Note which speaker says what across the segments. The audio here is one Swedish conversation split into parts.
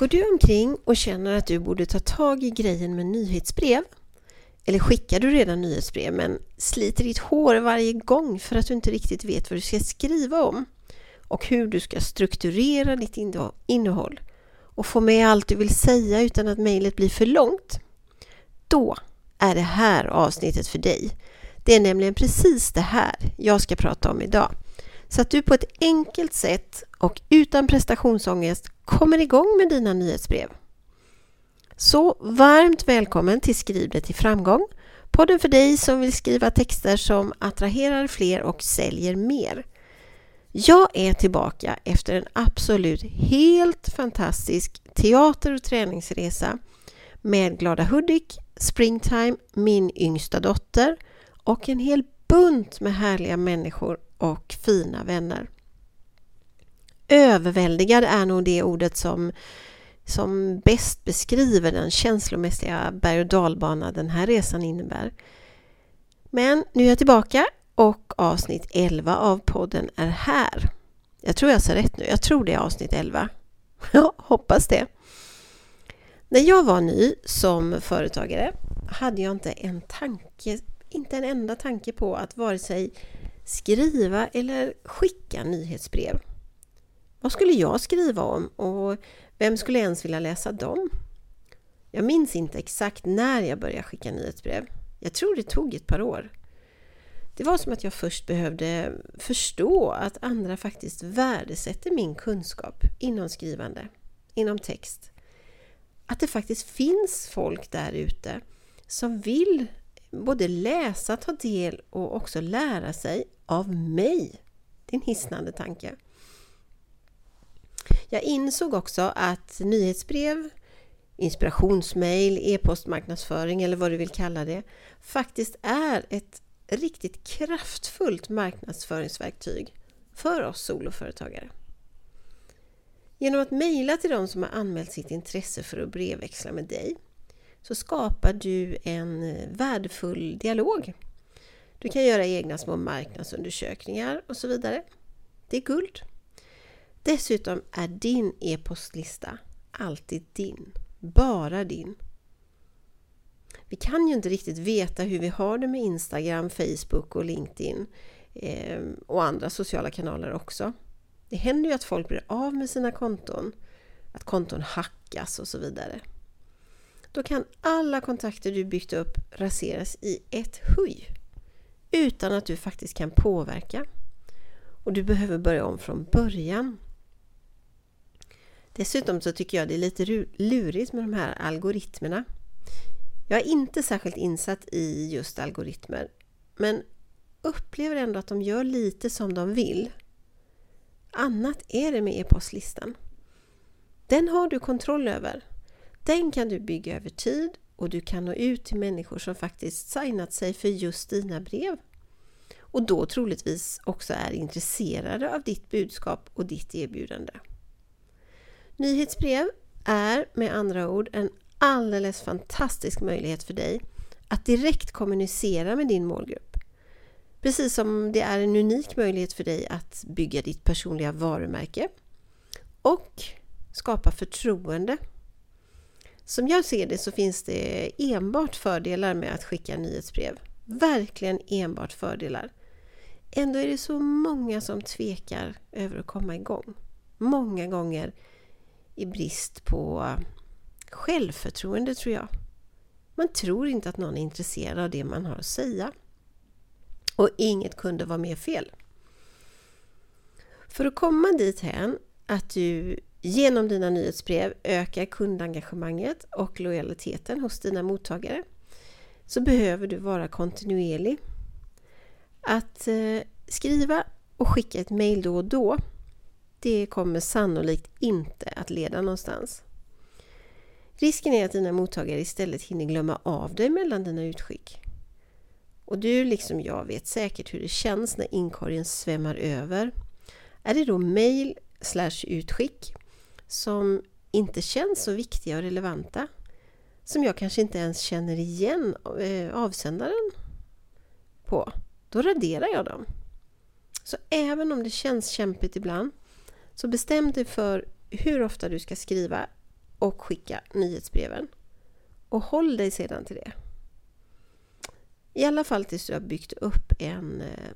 Speaker 1: Går du omkring och känner att du borde ta tag i grejen med nyhetsbrev? Eller skickar du redan nyhetsbrev men sliter ditt hår varje gång för att du inte riktigt vet vad du ska skriva om? Och hur du ska strukturera ditt innehåll och få med allt du vill säga utan att mejlet blir för långt? Då är det här avsnittet för dig. Det är nämligen precis det här jag ska prata om idag. Så att du på ett enkelt sätt och utan prestationsångest kommer igång med dina nyhetsbrev. Så varmt välkommen till Skriv det till framgång. Podden för dig som vill skriva texter som attraherar fler och säljer mer. Jag är tillbaka efter en absolut helt fantastisk teater och träningsresa med Glada Hudik, Springtime, min yngsta dotter och en hel bunt med härliga människor och fina vänner. Överväldigad är nog det ordet som, som bäst beskriver den känslomässiga berg och dalbana den här resan innebär. Men nu är jag tillbaka och avsnitt 11 av podden är här. Jag tror jag sa rätt nu. Jag tror det är avsnitt 11. Ja, hoppas det. När jag var ny som företagare hade jag inte en tanke, inte en enda tanke på att vare sig skriva eller skicka nyhetsbrev. Vad skulle jag skriva om och vem skulle ens vilja läsa dem? Jag minns inte exakt när jag började skicka nyhetsbrev. Jag tror det tog ett par år. Det var som att jag först behövde förstå att andra faktiskt värdesätter min kunskap inom skrivande, inom text. Att det faktiskt finns folk där ute som vill både läsa, ta del och också lära sig av mig. Det är en hisnande tanke. Jag insåg också att nyhetsbrev, inspirationsmail, e-postmarknadsföring eller vad du vill kalla det faktiskt är ett riktigt kraftfullt marknadsföringsverktyg för oss soloföretagare. Genom att mejla till de som har anmält sitt intresse för att brevväxla med dig så skapar du en eh, värdefull dialog. Du kan göra egna små marknadsundersökningar och så vidare. Det är guld. Dessutom är din e-postlista alltid din. Bara din. Vi kan ju inte riktigt veta hur vi har det med Instagram, Facebook och LinkedIn eh, och andra sociala kanaler också. Det händer ju att folk blir av med sina konton, att konton hackas och så vidare. Då kan alla kontakter du byggt upp raseras i ett huj utan att du faktiskt kan påverka. Och du behöver börja om från början. Dessutom så tycker jag det är lite lurigt med de här algoritmerna. Jag är inte särskilt insatt i just algoritmer men upplever ändå att de gör lite som de vill. Annat är det med e-postlistan. Den har du kontroll över. Den kan du bygga över tid och du kan nå ut till människor som faktiskt signat sig för just dina brev. Och då troligtvis också är intresserade av ditt budskap och ditt erbjudande. Nyhetsbrev är med andra ord en alldeles fantastisk möjlighet för dig att direkt kommunicera med din målgrupp. Precis som det är en unik möjlighet för dig att bygga ditt personliga varumärke och skapa förtroende. Som jag ser det så finns det enbart fördelar med att skicka nyhetsbrev. Verkligen enbart fördelar. Ändå är det så många som tvekar över att komma igång. Många gånger i brist på självförtroende tror jag. Man tror inte att någon är intresserad av det man har att säga. Och inget kunde vara mer fel. För att komma dit hän att du genom dina nyhetsbrev ökar kundengagemanget och lojaliteten hos dina mottagare så behöver du vara kontinuerlig. Att eh, skriva och skicka ett mail då och då det kommer sannolikt inte att leda någonstans. Risken är att dina mottagare istället hinner glömma av dig mellan dina utskick. Och du liksom jag vet säkert hur det känns när inkorgen svämmar över. Är det då mail slash utskick som inte känns så viktiga och relevanta? Som jag kanske inte ens känner igen eh, avsändaren på? Då raderar jag dem. Så även om det känns kämpigt ibland så bestäm dig för hur ofta du ska skriva och skicka nyhetsbreven. Och håll dig sedan till det. I alla fall tills du har byggt upp en, eh,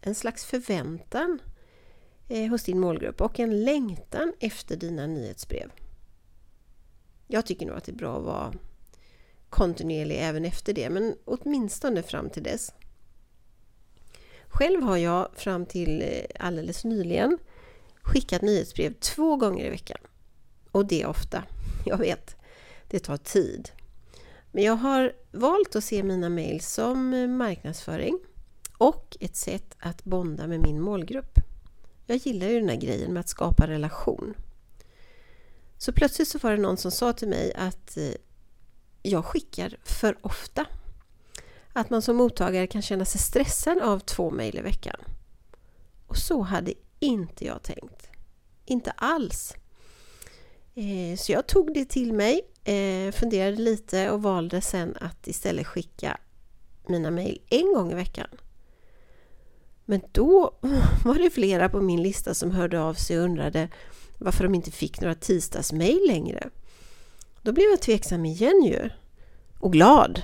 Speaker 1: en slags förväntan eh, hos din målgrupp och en längtan efter dina nyhetsbrev. Jag tycker nog att det är bra att vara kontinuerlig även efter det, men åtminstone fram till dess. Själv har jag fram till eh, alldeles nyligen skickat nyhetsbrev två gånger i veckan. Och det är ofta. Jag vet, det tar tid. Men jag har valt att se mina mejl som marknadsföring och ett sätt att bonda med min målgrupp. Jag gillar ju den här grejen med att skapa relation. Så plötsligt så var det någon som sa till mig att eh, jag skickar för ofta. Att man som mottagare kan känna sig stressad av två mejl i veckan. Och så hade inte jag tänkt. Inte alls. Eh, så jag tog det till mig, eh, funderade lite och valde sen att istället skicka mina mejl en gång i veckan. Men då var det flera på min lista som hörde av sig och undrade varför de inte fick några tisdagsmejl längre. Då blev jag tveksam igen ju. Och glad.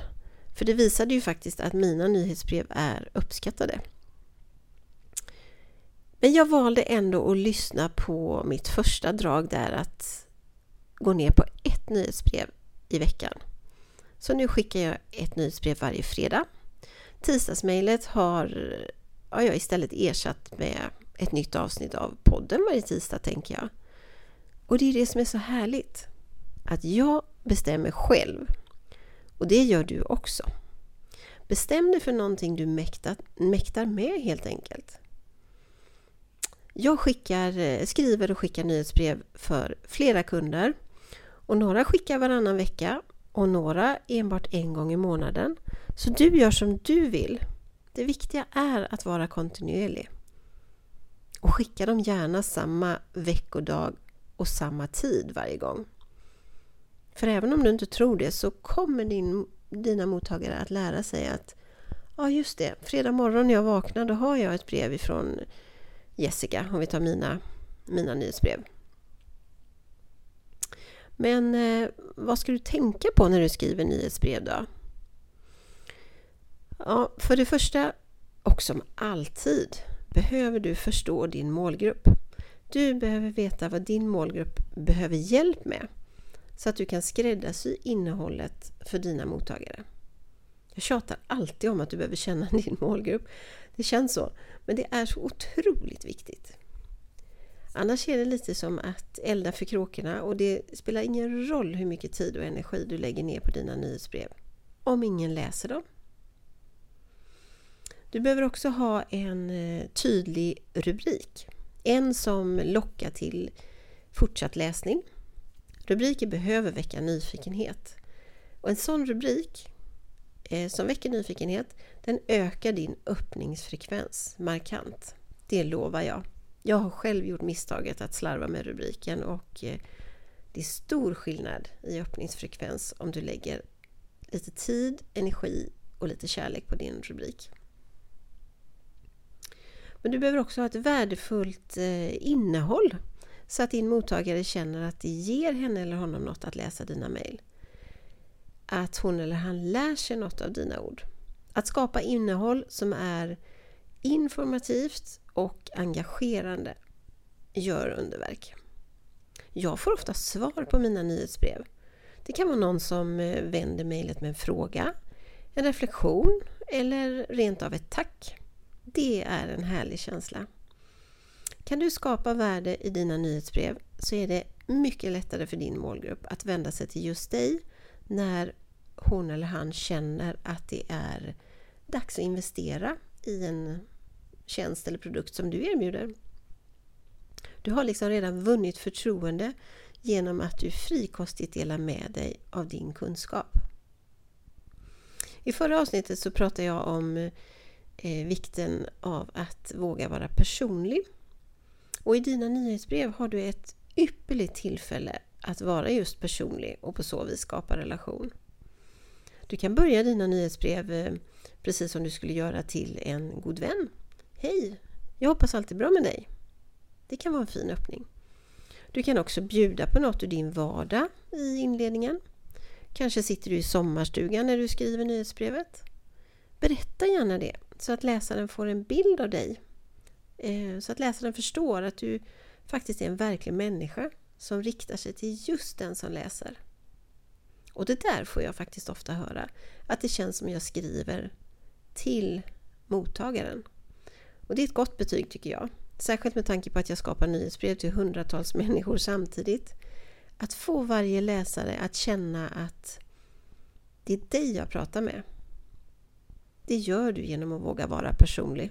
Speaker 1: För det visade ju faktiskt att mina nyhetsbrev är uppskattade. Men jag valde ändå att lyssna på mitt första drag där att gå ner på ett nyhetsbrev i veckan. Så nu skickar jag ett nyhetsbrev varje fredag. Tisdagsmejlet har har jag istället ersatt med ett nytt avsnitt av podden varje tisdag tänker jag. Och det är det som är så härligt. Att jag bestämmer själv. Och det gör du också. Bestäm dig för någonting du mäktat, mäktar med helt enkelt. Jag skickar, eh, skriver och skickar nyhetsbrev för flera kunder. Och några skickar varannan vecka och några enbart en gång i månaden. Så du gör som du vill. Det viktiga är att vara kontinuerlig. Och skicka dem gärna samma veckodag och samma tid varje gång. För även om du inte tror det så kommer din, dina mottagare att lära sig att Ja just det, fredag morgon när jag vaknar då har jag ett brev ifrån Jessica om vi tar mina, mina nyhetsbrev. Men eh, vad ska du tänka på när du skriver nyhetsbrev då? Ja, för det första och som alltid behöver du förstå din målgrupp. Du behöver veta vad din målgrupp behöver hjälp med så att du kan skräddarsy innehållet för dina mottagare. Jag tjatar alltid om att du behöver känna din målgrupp. Det känns så, men det är så otroligt viktigt. Annars är det lite som att elda för kråkorna och det spelar ingen roll hur mycket tid och energi du lägger ner på dina nyhetsbrev om ingen läser dem. Du behöver också ha en eh, tydlig rubrik. En som lockar till fortsatt läsning. Rubriker behöver väcka nyfikenhet. Och en sån rubrik eh, som väcker nyfikenhet, den ökar din öppningsfrekvens markant. Det lovar jag. Jag har själv gjort misstaget att slarva med rubriken och eh, det är stor skillnad i öppningsfrekvens om du lägger lite tid, energi och lite kärlek på din rubrik. Men du behöver också ha ett värdefullt eh, innehåll så att din mottagare känner att det ger henne eller honom något att läsa dina mejl. Att hon eller han lär sig något av dina ord. Att skapa innehåll som är informativt och engagerande gör underverk. Jag får ofta svar på mina nyhetsbrev. Det kan vara någon som eh, vänder mejlet med en fråga, en reflektion eller rent av ett tack. Det är en härlig känsla. Kan du skapa värde i dina nyhetsbrev så är det mycket lättare för din målgrupp att vända sig till just dig när hon eller han känner att det är dags att investera i en tjänst eller produkt som du erbjuder. Du har liksom redan vunnit förtroende genom att du frikostigt delar med dig av din kunskap. I förra avsnittet så pratade jag om eh, vikten av att våga vara personlig. Och i dina nyhetsbrev har du ett ypperligt tillfälle att vara just personlig och på så vis skapa relation. Du kan börja dina nyhetsbrev eh, precis som du skulle göra till en god vän. Hej! Jag hoppas allt är bra med dig. Det kan vara en fin öppning. Du kan också bjuda på något ur din vardag i inledningen. Kanske sitter du i sommarstugan när du skriver nyhetsbrevet. Berätta gärna det så att läsaren får en bild av dig. Eh, så att läsaren förstår att du faktiskt är en verklig människa som riktar sig till just den som läser. Och det där får jag faktiskt ofta höra, att det känns som jag skriver till mottagaren. Och det är ett gott betyg tycker jag. Särskilt med tanke på att jag skapar nyhetsbrev till hundratals människor samtidigt. Att få varje läsare att känna att det är dig jag pratar med. Det gör du genom att våga vara personlig.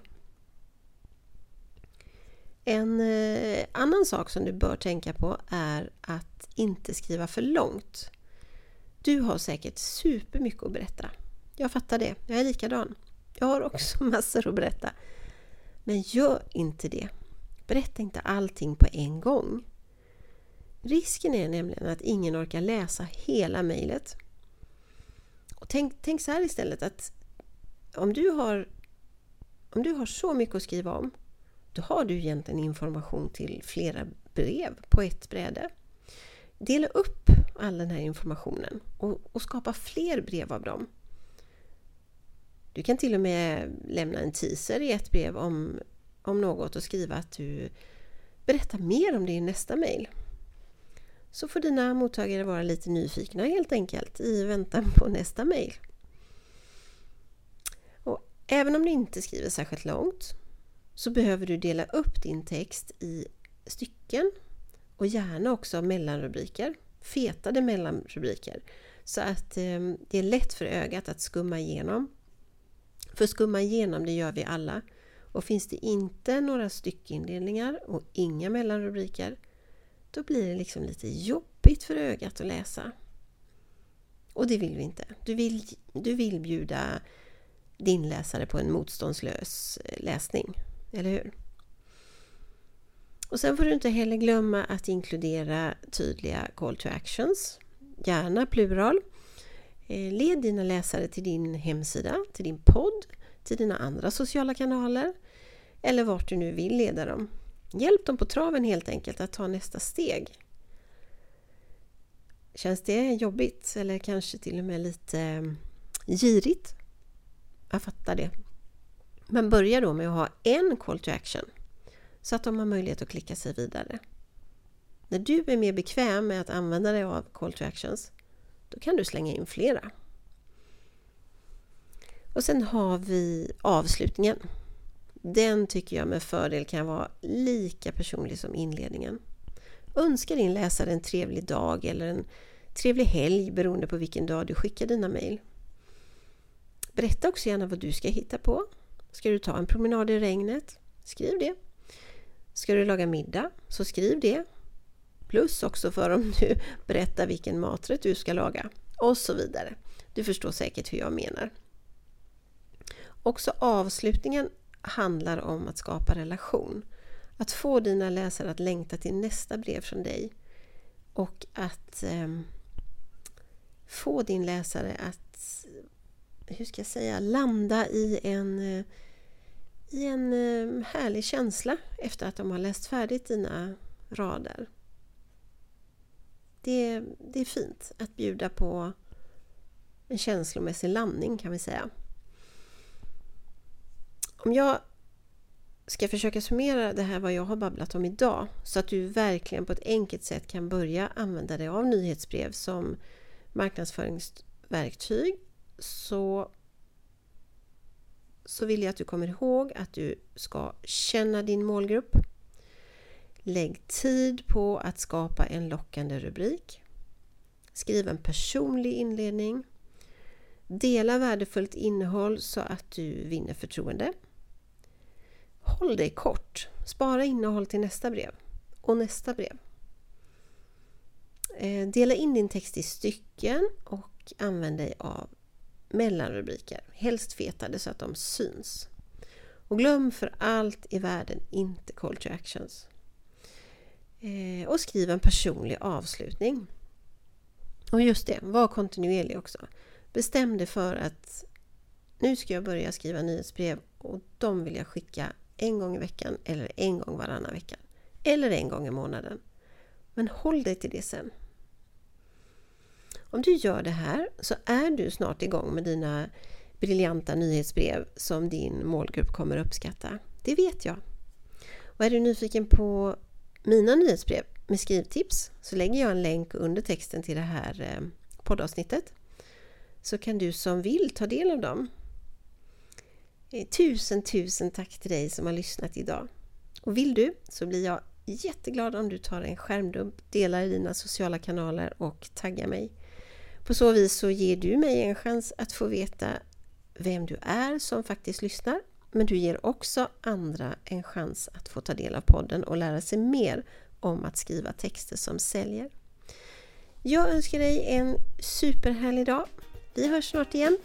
Speaker 1: En eh, annan sak som du bör tänka på är att inte skriva för långt. Du har säkert supermycket att berätta. Jag fattar det, jag är likadan. Jag har också massor att berätta. Men gör inte det. Berätta inte allting på en gång. Risken är nämligen att ingen orkar läsa hela mejlet. tänk, tänk så här istället att om du, har, om du har så mycket att skriva om, då har du egentligen information till flera brev på ett bräde. Dela upp all den här informationen och, och skapa fler brev av dem. Du kan till och med lämna en teaser i ett brev om, om något och skriva att du berättar mer om det i nästa mejl. Så får dina mottagare vara lite nyfikna helt enkelt i väntan på nästa mejl. Även om du inte skriver särskilt långt så behöver du dela upp din text i stycken och gärna också mellanrubriker, fetade mellanrubriker så att ehm, det är lätt för ögat att skumma igenom. För skumma igenom det gör vi alla och finns det inte några styckindelningar och inga mellanrubriker då blir det liksom lite jobbigt för ögat att läsa. Och det vill vi inte. Du vill, du vill bjuda din läsare på en motståndslös eh, läsning. Eller hur? Och sen får du inte heller glömma att inkludera tydliga call to actions, gärna plural. Eh, led dina läsare till din hemsida, till din podd, till dina andra sociala kanaler eller vart du nu vill leda dem. Hjälp dem på traven helt enkelt att ta nästa steg. Känns det jobbigt eller kanske till och med lite eh, girigt? Jag fattar det. Men börja då med att ha en call to action så att de har möjlighet att klicka sig vidare. När du är mer bekväm med att använda dig av call to actions då kan du slänga in flera. Och sen har vi avslutningen. Den tycker jag med fördel kan vara lika personlig som inledningen. Önska din läsare en trevlig dag eller en trevlig helg beroende på vilken dag du skickar dina mejl. Berätta också gärna vad du ska hitta på. Ska du ta en promenad i regnet? Skriv det. Ska du laga middag? Så skriv det. Plus också för om du berättar vilken maträtt du ska laga. Och så vidare. Du förstår säkert hur jag menar. Också avslutningen handlar om att skapa relation. Att få dina läsare att längta till nästa brev från dig. Och att eh, få din läsare att hur ska jag säga, landa i en, eh, i en eh, härlig känsla efter att de har läst färdigt dina rader. Det, det är fint att bjuda på en känslomässig landning kan vi säga. Om jag ska försöka summera det här vad jag har babblat om idag så att du verkligen på ett enkelt sätt kan börja använda dig av nyhetsbrev som marknadsföringsverktyg så, så vill jag att du kommer ihåg att du ska känna din målgrupp. Lägg tid på att skapa en lockande rubrik. Skriv en personlig inledning. Dela värdefullt innehåll så att du vinner förtroende. Håll dig kort. Spara innehåll till nästa brev och nästa brev. Eh, dela in din text i stycken och använd dig av mellanrubriker, helst fetade så att de syns. Och glöm för allt i världen inte call to actions. Eh, och skriv en personlig avslutning. Och just det, var kontinuerlig också. Bestäm dig för att nu ska jag börja skriva nyhetsbrev och de vill jag skicka en gång i veckan eller en gång varannan vecka. Eller en gång i månaden. Men håll dig till det sen. Om du gör det här så är du snart igång med dina briljanta nyhetsbrev som din målgrupp kommer uppskatta. Det vet jag. Och är du nyfiken på mina nyhetsbrev med skrivtips så lägger jag en länk under texten till det här eh, poddavsnittet. Så kan du som vill ta del av dem. Eh, tusen, tusen tack till dig som har lyssnat idag. Och vill du så blir jag jätteglad om du tar en skärmdump, delar i dina sociala kanaler och taggar mig. På så vis så ger du mig en chans att få veta vem du är som faktiskt lyssnar. Men du ger också andra en chans att få ta del av podden och lära sig mer om att skriva texter som säljer. Jag önskar dig en superhärlig dag. Vi hörs snart igen.